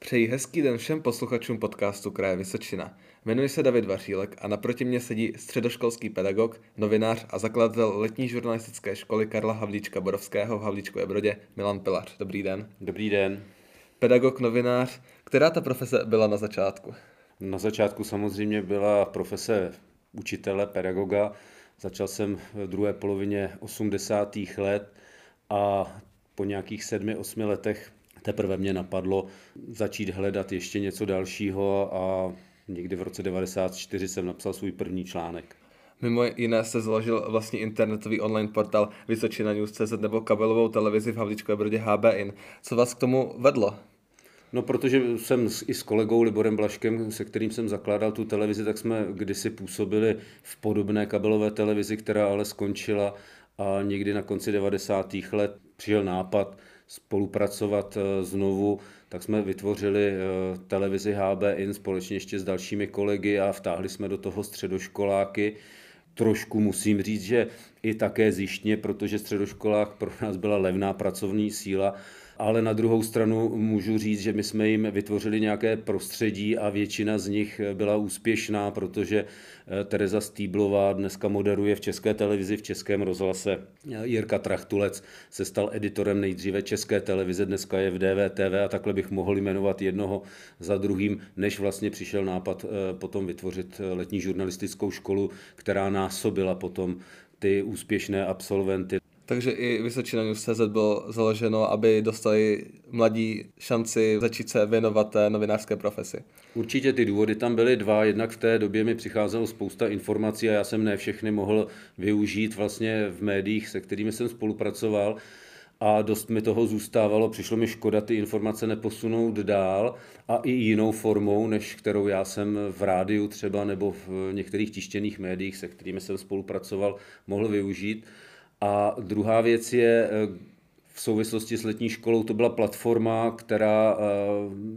Přeji hezký den všem posluchačům podcastu Kraje Vysočina. Jmenuji se David Vařílek a naproti mě sedí středoškolský pedagog, novinář a zakladatel letní žurnalistické školy Karla Havlíčka Borovského v Havlíčkové Brodě Milan Pilař. Dobrý den. Dobrý den. Pedagog, novinář. Která ta profese byla na začátku? Na začátku samozřejmě byla profese učitele, pedagoga. Začal jsem v druhé polovině 80. let a po nějakých sedmi, osmi letech teprve mě napadlo začít hledat ještě něco dalšího a někdy v roce 94 jsem napsal svůj první článek. Mimo jiné se založil vlastní internetový online portál Vysočina News.cz nebo kabelovou televizi v Havlíčkové Brodě HBIN. Co vás k tomu vedlo? No, protože jsem i s kolegou Liborem Blaškem, se kterým jsem zakládal tu televizi, tak jsme kdysi působili v podobné kabelové televizi, která ale skončila a někdy na konci 90. let přijel nápad spolupracovat eh, znovu, tak jsme vytvořili eh, televizi HB In společně ještě s dalšími kolegy a vtáhli jsme do toho středoškoláky. Trošku musím říct, že i také zjištně, protože středoškolák pro nás byla levná pracovní síla, ale na druhou stranu můžu říct, že my jsme jim vytvořili nějaké prostředí a většina z nich byla úspěšná, protože eh, Tereza Stýblová dneska moderuje v České televizi, v Českém rozhlase. Jirka Trachtulec se stal editorem nejdříve České televize, dneska je v DVTV a takhle bych mohl jmenovat jednoho za druhým, než vlastně přišel nápad eh, potom vytvořit eh, letní žurnalistickou školu, která násobila potom ty úspěšné absolventy. Takže i Vysočina News.cz bylo založeno, aby dostali mladí šanci začít se věnovat té novinářské profesi. Určitě ty důvody tam byly dva. Jednak v té době mi přicházelo spousta informací a já jsem ne všechny mohl využít vlastně v médiích, se kterými jsem spolupracoval a dost mi toho zůstávalo. Přišlo mi škoda ty informace neposunout dál a i jinou formou, než kterou já jsem v rádiu třeba nebo v některých tištěných médiích, se kterými jsem spolupracoval, mohl využít. A druhá věc je, eh, v souvislosti s letní školou to byla platforma, která eh,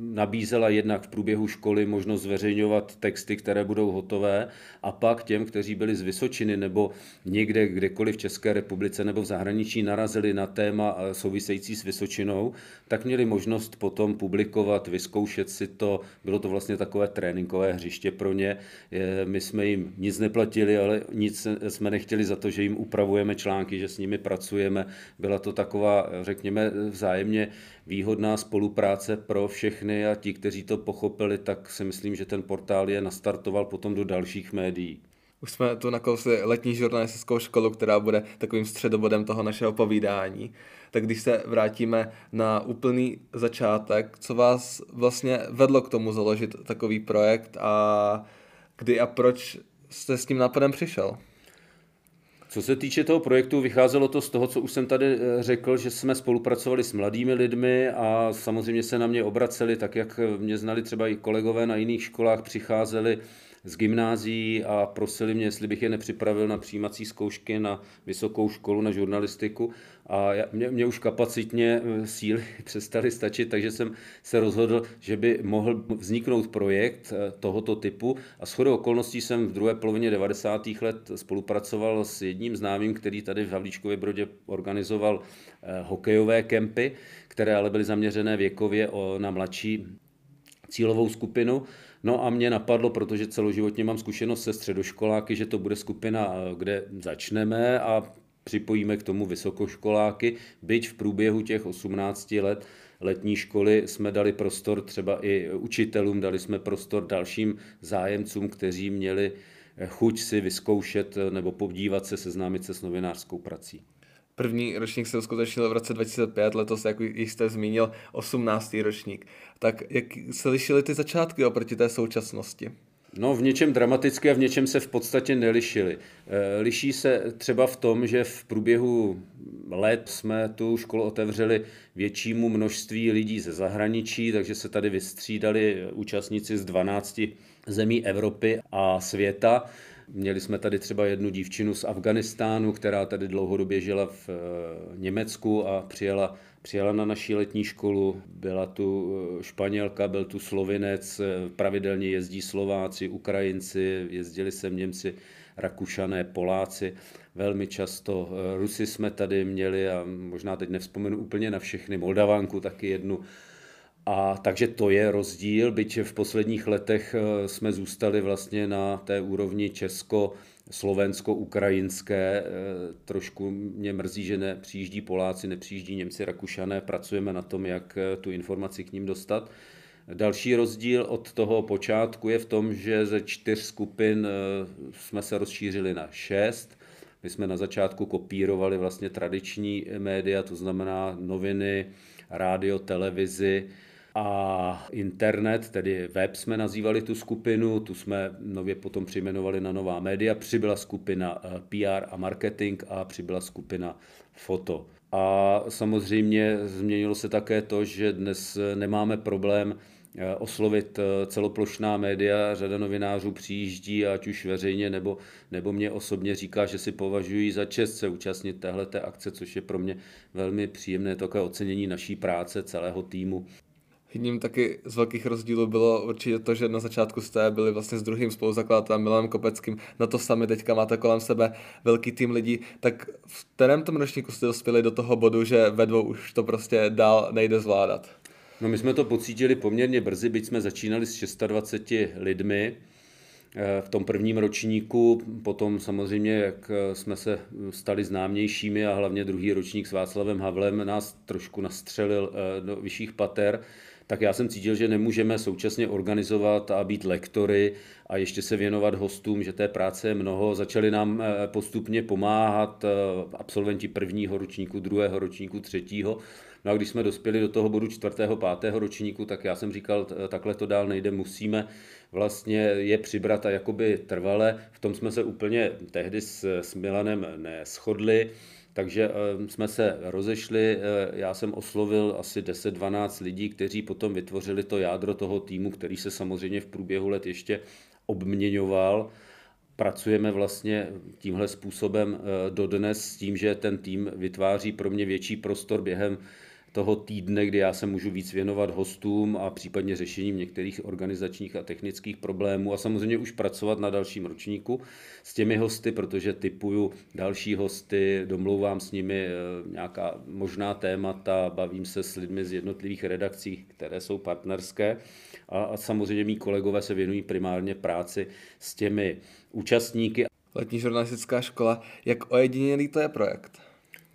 nabízela jednak v průběhu školy možnost zveřejňovat texty, které budou hotové a pak těm, kteří byli z Vysočiny nebo někde, kdekoliv v České republice nebo v zahraničí narazili na téma eh, související s Vysočinou, tak měli možnost potom publikovat, vyzkoušet si to. Bylo to vlastně takové tréninkové hřiště pro ně. My jsme jim nic neplatili, ale nic jsme nechtěli za to, že jim upravujeme články, že s nimi pracujeme. Byla to taková řekněme, vzájemně výhodná spolupráce pro všechny a ti, kteří to pochopili, tak si myslím, že ten portál je nastartoval potom do dalších médií. Už jsme tu nakousli letní žurnalistickou školu, která bude takovým středobodem toho našeho povídání. Tak když se vrátíme na úplný začátek, co vás vlastně vedlo k tomu založit takový projekt a kdy a proč jste s tím nápadem přišel? Co se týče toho projektu, vycházelo to z toho, co už jsem tady eh, řekl, že jsme spolupracovali s mladými lidmi a samozřejmě se na mě obraceli, tak jak mě znali třeba i kolegové na jiných školách, přicházeli z gymnázií a prosili mě, jestli bych je nepřipravil na přijímací zkoušky na vysokou školu na žurnalistiku. A mě, mě už kapacitně eh, síly přestaly stačit, takže jsem se rozhodl, že by mohl vzniknout projekt eh, tohoto typu. A shodou okolností jsem v druhé polovině 90. let spolupracoval s jedním známým, který tady v Havlíčkově Brodě organizoval eh, hokejové kempy, které ale byly zaměřené věkově na mladší cílovou skupinu. No a mě napadlo, protože celoživotně mám zkušenost se středoškoláky, že to bude skupina, kde začneme a připojíme k tomu vysokoškoláky, byť v průběhu těch 18 let letní školy jsme dali prostor třeba i učitelům, dali jsme prostor dalším zájemcům, kteří měli chuť si vyzkoušet nebo podívat se, seznámit se s novinářskou prací. První ročník se uskutečnil v roce 2005, letos, jak jste zmínil, 18. ročník. Tak jak se lišily ty začátky oproti té současnosti? No, v něčem dramaticky a v něčem se v podstatě nelišili. Eh, liší se třeba v tom, že v průběhu let jsme tu školu otevřeli většímu množství lidí ze zahraničí, takže se tady vystřídali účastníci z 12 zemí Evropy a světa. Měli jsme tady třeba jednu dívčinu z Afganistánu, která tady dlouhodobě žila v eh, Německu a přijela, přijela na naší letní školu. Byla tu eh, Španělka, byl tu Slovinec, eh, pravidelně jezdí Slováci, Ukrajinci, jezdili sem Němci, Rakušané, Poláci. Velmi často Rusy jsme tady měli a možná teď nevzpomenu úplně na všechny, Moldavánku taky jednu A takže to je rozdíl, byť v posledních letech eh, jsme zůstali vlastně na té úrovni Česko, slovensko-ukrajinské. Eh, trošku mě mrzí, že nepřijíždí Poláci, nepřijíždí Němci, Rakušané. Pracujeme na tom, jak eh, tu informaci k ním dostat. Další rozdíl od toho počátku je v tom, že ze čtyř skupin jsme se rozšířili na šest. My jsme na začátku kopírovali vlastně tradiční média, to znamená noviny, rádio, televizi, a internet, tedy web jsme nazývali tu skupinu, tu jsme nově potom přejmenovali na nová média, přibyla skupina eh, PR a marketing a přibyla skupina foto. A samozřejmě změnilo se také to, že dnes nemáme problém eh, oslovit eh, celoplošná média, řada novinářů přijíždí, ať už veřejně nebo, nebo mě osobně říká, že si považují za čest se účastnit téhleté akce, což je pro mě velmi příjemné takové ocenění naší práce, celého týmu. Jedním taky z velkých rozdílů bylo určitě to, že na začátku jste byli vlastně s druhým spoluzakladatelem Milanem Kopeckým, na to sami teďka máte kolem sebe velký tým lidí, tak v kterém tom ročníku jste dospěli do toho bodu, že ve dvou už to prostě dál nejde zvládat? No my jsme to pocítili poměrně brzy, byť jsme začínali s 26 lidmi, eh, v tom prvním ročníku, potom samozřejmě, jak eh, jsme se stali známějšími a hlavně druhý ročník s Václavem Havlem nás trošku nastřelil eh, do vyšších pater, tak já jsem cítil, že nemůžeme současně organizovat a být lektory a ještě se věnovat hostům, že té práce je mnoho. Začali nám eh, postupně pomáhat eh, absolventi prvního ročníku, druhého ročníku, třetího. No a když jsme dospěli do toho bodu čtvrtého, pátého ročníku, tak já jsem říkal, takhle to dál nejde, musíme vlastně je přibrat a jakoby trvale. V tom jsme se úplně tehdy s, s Milanem neschodli. Takže eh, jsme se rozešli, eh, já jsem oslovil asi 10-12 lidí, kteří potom vytvořili to jádro toho týmu, který se samozřejmě v průběhu let ještě obměňoval. Pracujeme vlastně tímhle způsobem eh, dodnes s tím, že ten tým vytváří pro mě větší prostor během toho týdne, kdy já se můžu víc věnovat hostům a případně řešením některých organizačních a technických problémů a samozřejmě už pracovat na dalším ročníku s těmi hosty, protože typuju další hosty, domlouvám s nimi eh, nějaká možná témata, bavím se s lidmi z jednotlivých redakcí, které jsou partnerské a, a samozřejmě mý kolegové se věnují primárně práci s těmi účastníky. Letní žurnalistická škola, jak ojedinělý to je projekt?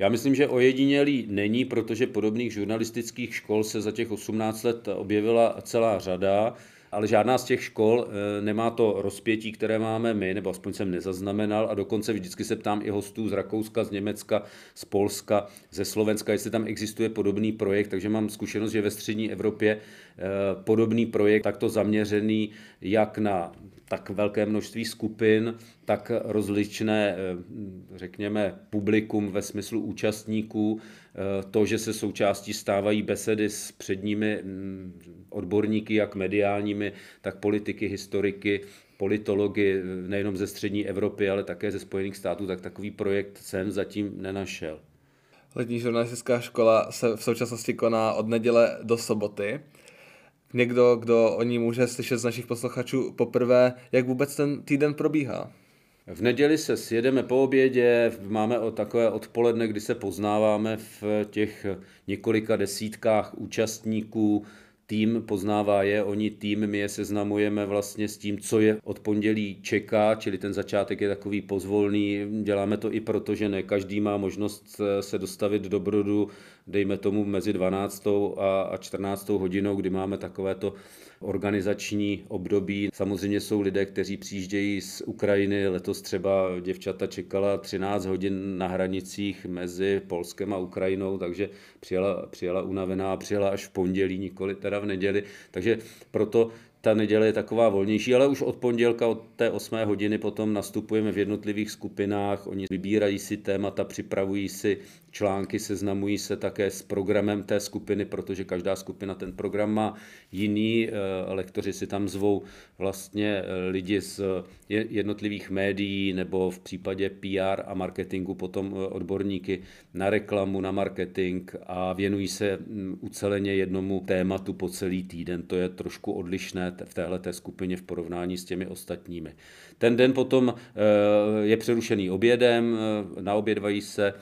Já myslím, že ojedinělý není, protože podobných žurnalistických škol se za těch 18 let objevila celá řada, ale žádná z těch škol eh, nemá to rozpětí, které máme my, nebo aspoň jsem nezaznamenal a dokonce vždycky se ptám i hostů z Rakouska, z Německa, z Polska, ze Slovenska, jestli tam existuje podobný projekt, takže mám zkušenost, že ve střední Evropě eh, podobný projekt takto zaměřený jak na tak velké množství skupin, tak rozličné, eh, řekněme, publikum ve smyslu účastníků, eh, to, že se součástí stávají besedy s předními mm, odborníky, jak mediálními, tak politiky, historiky, politology, eh, nejenom ze střední Evropy, ale také ze Spojených států, tak takový projekt jsem zatím nenašel. Letní žurnalistická škola se v současnosti koná od neděle do soboty někdo, kdo o ní může slyšet z našich posluchačů poprvé, jak vůbec ten týden probíhá. V neděli se sjedeme po obědě, máme o takové odpoledne, kdy se poznáváme v těch několika desítkách účastníků, tým poznává je, oni tým, my je seznamujeme vlastně s tím, co je od pondělí čeká, čili ten začátek je takový pozvolný, děláme to i proto, že ne každý má možnost se dostavit do Brodu, dejme tomu mezi 12. a 14. hodinou, kdy máme takovéto organizační období. Samozřejmě jsou lidé, kteří přijíždějí z Ukrajiny. Letos třeba děvčata čekala 13 hodin na hranicích mezi Polskem a Ukrajinou, takže přijela, přijela unavená a přijela až v pondělí, nikoli teda v neděli. Takže proto ta neděle je taková volnější, ale už od pondělka, od té 8 hodiny potom nastupujeme v jednotlivých skupinách, oni vybírají si témata, připravují si články, seznamují se také s programem té skupiny, protože každá skupina ten program má jiný, eh, lektoři si tam zvou vlastně eh, lidi z jednotlivých médií nebo v případě PR a marketingu potom eh, odborníky na reklamu, na marketing a věnují se mm, uceleně jednomu tématu po celý týden. To je trošku odlišné v téhle skupině v porovnání s těmi ostatními. Ten den potom je přerušený obědem, naobědvají se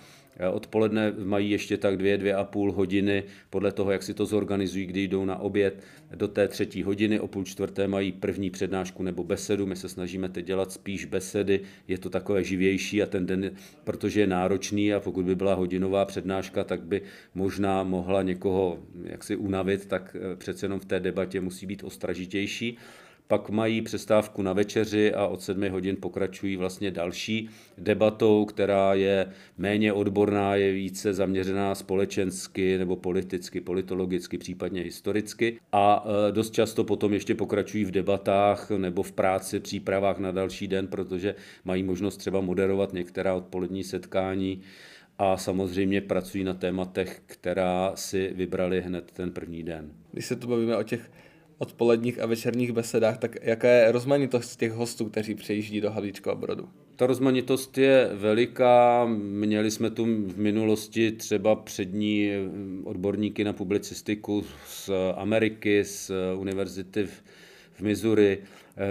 Odpoledne mají ještě tak dvě, dvě a půl hodiny, podle toho, jak si to zorganizují, kdy jdou na oběd. Do té třetí hodiny, o půl čtvrté mají první přednášku nebo besedu. My se snažíme teď dělat spíš besedy, je to takové živější a ten den, protože je náročný a pokud by byla hodinová přednáška, tak by možná mohla někoho jaksi unavit, tak eh, přece jenom v té debatě musí být ostražitější pak mají přestávku na večeři a od 7 hodin pokračují vlastně další debatou, která je méně odborná, je více zaměřená společensky nebo politicky, politologicky, případně historicky. A e, dost často potom ještě pokračují v debatách nebo v práci, přípravách na další den, protože mají možnost třeba moderovat některá odpolední setkání a samozřejmě pracují na tématech, která si vybrali hned ten první den. Když se tu bavíme o těch odpoledních a večerních besedách, tak jaká je rozmanitost těch hostů, kteří přejíždí do Havlíčkova Brodu? Ta rozmanitost je veliká. Měli jsme tu v minulosti třeba přední odborníky na publicistiku z Ameriky, z univerzity v Missouri.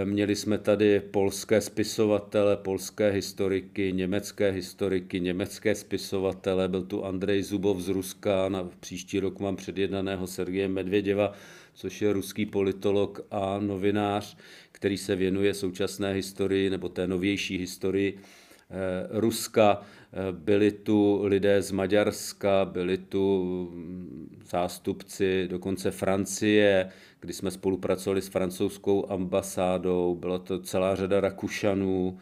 Měli jsme tady polské spisovatele, polské historiky, německé historiky, německé spisovatele. Byl tu Andrej Zubov z Ruska, na příští rok mám předjednaného Sergeje Medvěděva což je ruský politolog a novinář, který se věnuje současné historii nebo té novější historii eh, Ruska. Eh, byli tu lidé z Maďarska, byli tu mm, zástupci dokonce Francie, kdy jsme spolupracovali s francouzskou ambasádou, byla to celá řada Rakušanů,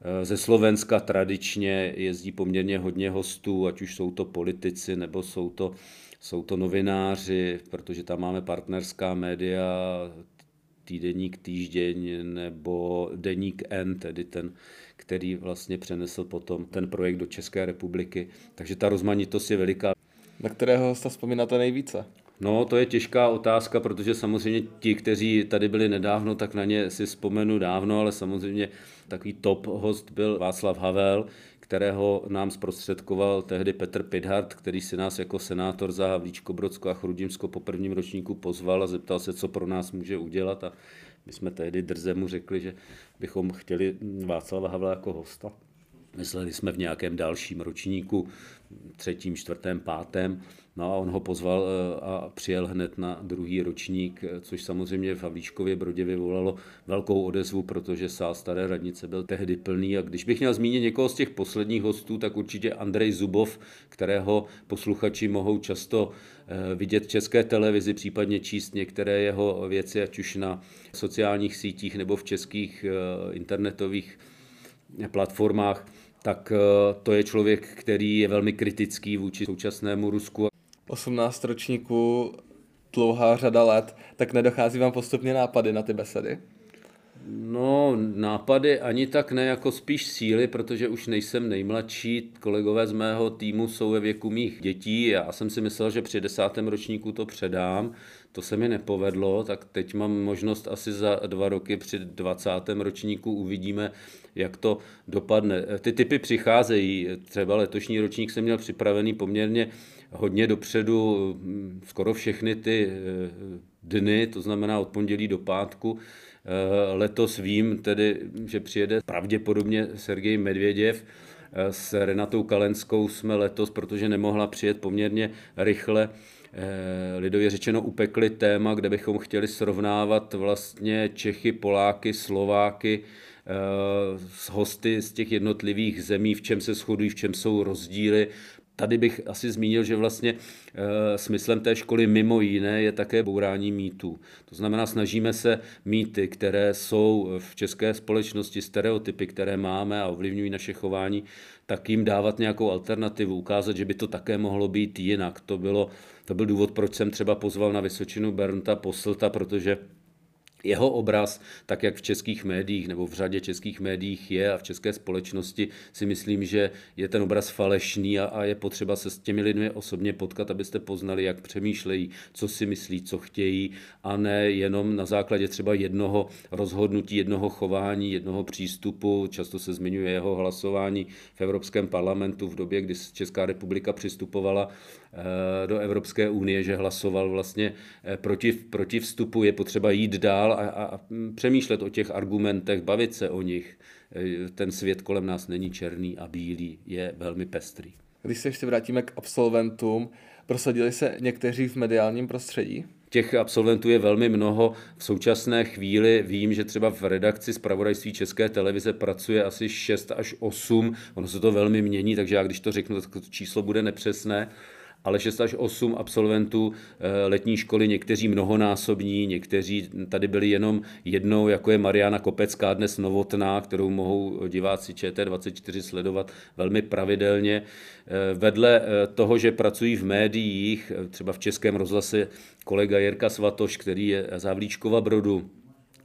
eh, ze Slovenska tradičně jezdí poměrně hodně hostů, ať už jsou to politici nebo jsou to jsou to novináři, protože tam máme partnerská média, týdeník Týždeň nebo deník N, tedy ten, který vlastně přenesl potom ten projekt do České republiky. Takže ta rozmanitost je veliká. Na kterého jste vzpomínáte nejvíce? No, to je těžká otázka, protože samozřejmě ti, kteří tady byli nedávno, tak na ně si vzpomenu dávno, ale samozřejmě takový top host byl Václav Havel, kterého nám zprostředkoval tehdy Petr Pidhart, který si nás jako senátor za Havlíčko, Brodsko a Chrudimsko po prvním ročníku pozval a zeptal se, co pro nás může udělat a my jsme tehdy drze mu řekli, že bychom chtěli Václava Havla jako hosta. Mysleli jsme v nějakém dalším ročníku, třetím, čtvrtém, pátém, no a on ho pozval eh, a přijel hned na druhý ročník, eh, což samozřejmě v Havlíčkově Brodě vyvolalo velkou odezvu, protože sál Staré radnice byl tehdy plný a když bych měl zmínit někoho z těch posledních hostů, tak určitě Andrej Zubov, kterého posluchači mohou často eh, vidět v české televizi, případně číst některé jeho věci, ať už na sociálních sítích nebo v českých internetových platformách tak to je člověk, který je velmi kritický vůči současnému Rusku. 18 ročníků, dlouhá řada let, tak nedochází vám postupně nápady na ty besedy? No, nápady ani tak ne, jako spíš síly, protože už nejsem nejmladší. Kolegové z mého týmu jsou ve věku mých dětí. Já jsem si myslel, že při desátém ročníku to předám. To se mi nepovedlo, tak teď mám možnost asi za dva roky při 20. ročníku uvidíme, jak to dopadne. Ty typy přicházejí. Třeba letošní ročník jsem měl připravený poměrně hodně dopředu, skoro všechny ty eh, dny, to znamená od pondělí do pátku. Eh, letos vím tedy, že přijede pravděpodobně Sergej Medvěděv, eh, s Renatou Kalenskou jsme letos, protože nemohla přijet poměrně rychle, lidově řečeno upekli téma, kde bychom chtěli srovnávat vlastně Čechy, Poláky, Slováky, s hosty z těch jednotlivých zemí, v čem se shodují, v čem jsou rozdíly. Tady bych asi zmínil, že vlastně e, smyslem té školy mimo jiné je také bourání mýtů. To znamená, snažíme se mýty, které jsou v české společnosti, stereotypy, které máme a ovlivňují naše chování, tak jim dávat nějakou alternativu, ukázat, že by to také mohlo být jinak. To, bylo, to byl důvod, proč jsem třeba pozval na Vysočinu Bernta Poslta, protože jeho obraz, tak jak v českých médiích nebo v řadě českých médiích je a v české společnosti, si myslím, že je ten obraz falešný a, a je potřeba se s těmi lidmi osobně potkat, abyste poznali, jak přemýšlejí, co si myslí, co chtějí a ne jenom na základě třeba jednoho rozhodnutí, jednoho chování, jednoho přístupu. Často se zmiňuje jeho hlasování v Evropském parlamentu v době, kdy Česká republika přistupovala do Evropské unie, že hlasoval vlastně eh, proti, proti vstupu, je potřeba jít dál a, a přemýšlet o těch argumentech, bavit se o nich. Eh, ten svět kolem nás není černý a bílý, je velmi pestrý. Když se ještě vrátíme k absolventům, prosadili se někteří v mediálním prostředí? Těch absolventů je velmi mnoho. V současné chvíli vím, že třeba v redakci zpravodajství České televize pracuje asi 6 až 8. Ono se to velmi mění, takže já když to řeknu, tak to číslo bude nepřesné ale 6 až 8 absolventů eh, letní školy, někteří mnohonásobní, někteří tady byli jenom jednou, jako je Mariana Kopecká, dnes novotná, kterou mohou diváci ČT24 sledovat velmi pravidelně. Eh, vedle eh, toho, že pracují v médiích, třeba v Českém rozhlase kolega Jirka Svatoš, který je z Havlíčkova Brodu,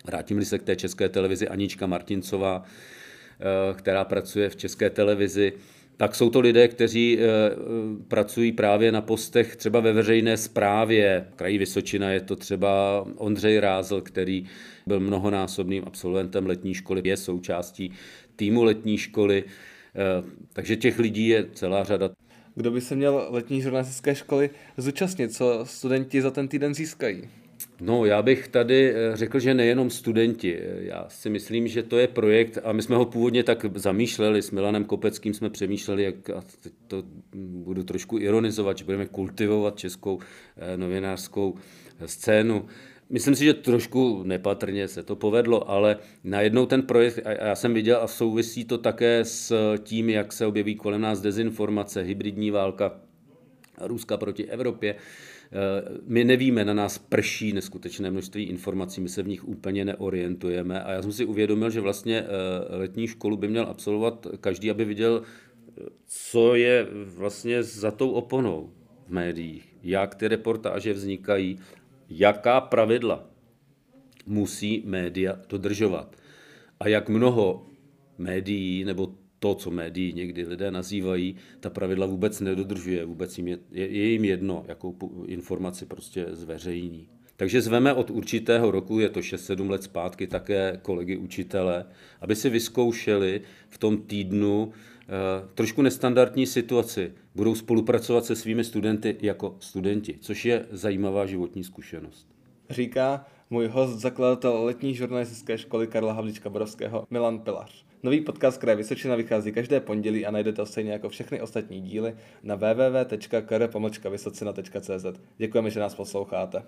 vrátím se k té české televizi Anička Martincová, která pracuje v české televizi, tak jsou to lidé, kteří eh, pracují právě na postech třeba ve veřejné správě. V kraji Vysočina je to třeba Ondřej Rázl, který byl mnohonásobným absolventem letní školy, je součástí týmu letní školy, eh, takže těch lidí je celá řada. Kdo by se měl letní žurnalistické školy zúčastnit, co studenti za ten týden získají? No, já bych tady eh, řekl, že nejenom studenti. Já si myslím, že to je projekt, a my jsme ho původně tak zamýšleli, s Milanem Kopeckým jsme přemýšleli, jak, a teď to budu trošku ironizovat, že budeme kultivovat českou eh, novinářskou scénu. Myslím si, že trošku nepatrně se to povedlo, ale najednou ten projekt, a já jsem viděl, a souvisí to také s tím, jak se objeví kolem nás dezinformace, hybridní válka Ruska proti Evropě, Eh, my nevíme, na nás prší neskutečné množství informací, my se v nich úplně neorientujeme a já jsem si uvědomil, že vlastně eh, letní školu by měl absolvovat každý, aby viděl, co je vlastně za tou oponou v médiích, jak ty reportáže vznikají, jaká pravidla musí média dodržovat a jak mnoho médií nebo to, co médií někdy lidé nazývají, ta pravidla vůbec nedodržuje, vůbec jim je, je, jim jedno, jakou informaci prostě zveřejní. Takže zveme od určitého roku, je to 6-7 let zpátky, také kolegy učitele, aby si vyzkoušeli v tom týdnu eh, trošku nestandardní situaci. Budou spolupracovat se svými studenty jako studenti, což je zajímavá životní zkušenost. Říká můj host, zakladatel letní žurnalistické školy Karla Havlíčka Borovského, Milan Pilař. Nový podcast Kraje Vysočina vychází každé pondělí a najdete ho stejně jako všechny ostatní díly na www.kr.vysocina.cz. Děkujeme, že nás posloucháte.